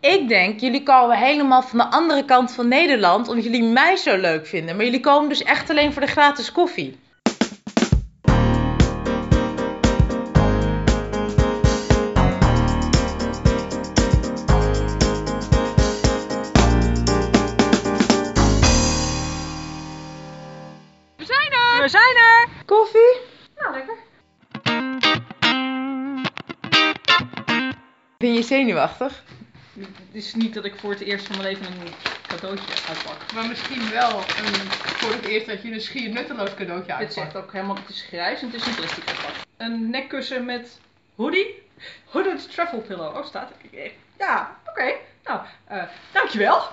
Ik denk, jullie komen helemaal van de andere kant van Nederland omdat jullie mij zo leuk vinden. Maar jullie komen dus echt alleen voor de gratis koffie. We zijn er! We zijn er! Koffie? Nou, lekker. Ben je zenuwachtig? Het is niet dat ik voor het eerst van mijn leven een cadeautje uitpak. Maar misschien wel een, voor het eerst dat je een schier nutteloos cadeautje Dit uitpakt. zegt ook helemaal, het is grijs en het is een plastic verpak. Een nekkussen met hoodie. Hooded travel pillow. Oh, staat er. Ja, oké. Nou, eh, dankjewel.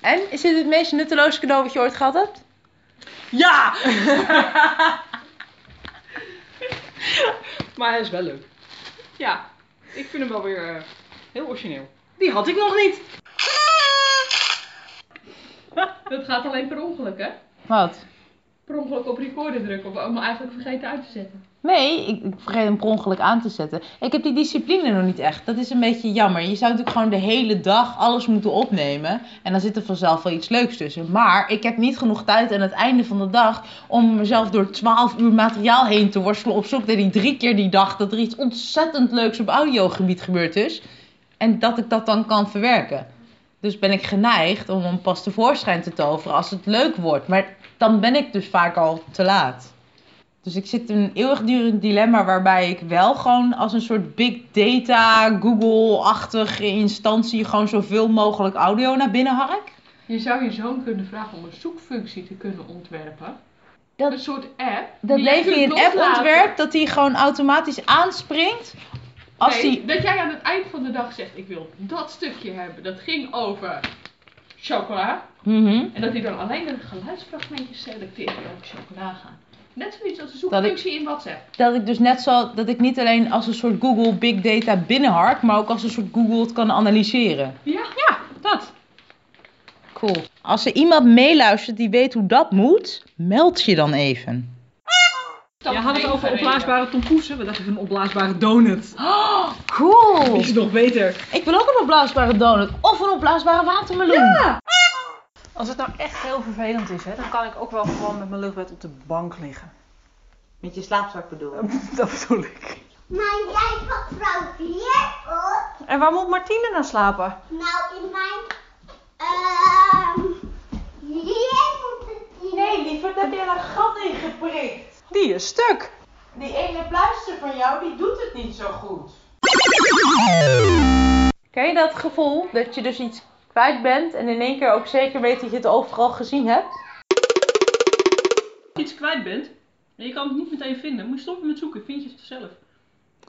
En is dit het meest nutteloze cadeau wat je ooit gehad hebt? Ja! maar hij is wel leuk. Ja, ik vind hem wel weer eh, heel origineel. Die had ik nog niet. Dat gaat alleen per ongeluk, hè? Wat? Per ongeluk op recorder drukken of hem eigenlijk vergeten uit te zetten. Nee, ik, ik vergeet hem per ongeluk aan te zetten. Ik heb die discipline nog niet echt. Dat is een beetje jammer. Je zou natuurlijk gewoon de hele dag alles moeten opnemen. En dan zit er vanzelf wel iets leuks tussen. Maar ik heb niet genoeg tijd aan het einde van de dag om mezelf door 12 uur materiaal heen te worstelen. Op zoek naar die drie keer die dag dat er iets ontzettend leuks op audiogebied gebeurd is. En dat ik dat dan kan verwerken. Dus ben ik geneigd om hem pas tevoorschijn te toveren als het leuk wordt. Maar dan ben ik dus vaak al te laat. Dus ik zit in een eeuwigdurend dilemma waarbij ik wel gewoon als een soort big data, Google-achtige instantie gewoon zoveel mogelijk audio naar binnen hark. Je zou je zoon kunnen vragen om een zoekfunctie te kunnen ontwerpen. Dat- een soort app. Dat Levi kunt een app ontwerpt dat hij gewoon automatisch aanspringt. Als nee, hij... Dat jij aan het eind van de dag zegt, ik wil dat stukje hebben. Dat ging over chocola. Mhm. En dat hij dan alleen de geluidsfragmentjes selecteert die over chocola gaan. Net zoiets als ik- zoekfunctie in WhatsApp. Dat ik dus net zo, dat ik niet alleen als een soort Google big data binnenhark, maar ook als een soort Google het kan analyseren. Ja. Ja, dat. Cool. Als er iemand meeluistert die weet hoe dat moet, meld je dan even. Je had het over opblaasbare tompoesen. We dachten van een opblaasbare donut. Oh, cool. Is het nog beter? Ik wil ook een opblaasbare donut of een opblaasbare watermeloen. Als het nou echt heel vervelend is, hè, dan kan ik ook wel gewoon met mijn luchtbed op de bank liggen. Met je slaapzak bedoel ik. Dat bedoel ik. Maar jij gaat vrouw hier op. En waar moet Martine nou slapen? Nou, in mijn. Ehm. hier moet het in. Nee, lieverd, heb je er een gat in stuk. Die ene pleister van jou, die doet het niet zo goed. Ken je dat gevoel dat je dus iets kwijt bent en in één keer ook zeker weet dat je het overal gezien hebt? Als je iets kwijt bent en je kan het niet meteen vinden, moet je stoppen met zoeken. Vind je het zelf.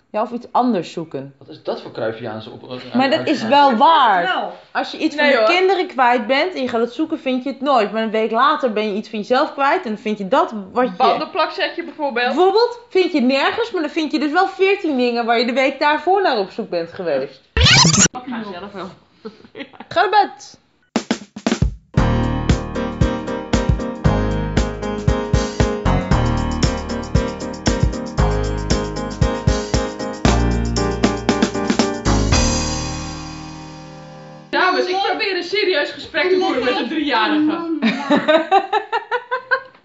Ja, of iets anders zoeken. Wat is dat voor Cruyffiaanse op? Maar dat is wel waar. Wel. Als je iets van hoor. kinderen kwijt bent en je gaat het zoeken, vind je het nooit. Maar een week later ben je iets van jezelf kwijt en dan vind je dat wat je... Bandenplaksetje bijvoorbeeld. Bijvoorbeeld vind je het nergens, maar dan vind je dus wel 14 dingen waar je de week daarvoor naar op zoek bent geweest. Ik ga zelf wel. Ga naar bed! Dames, ik probeer een serieus gesprek te voeren met een driejarige.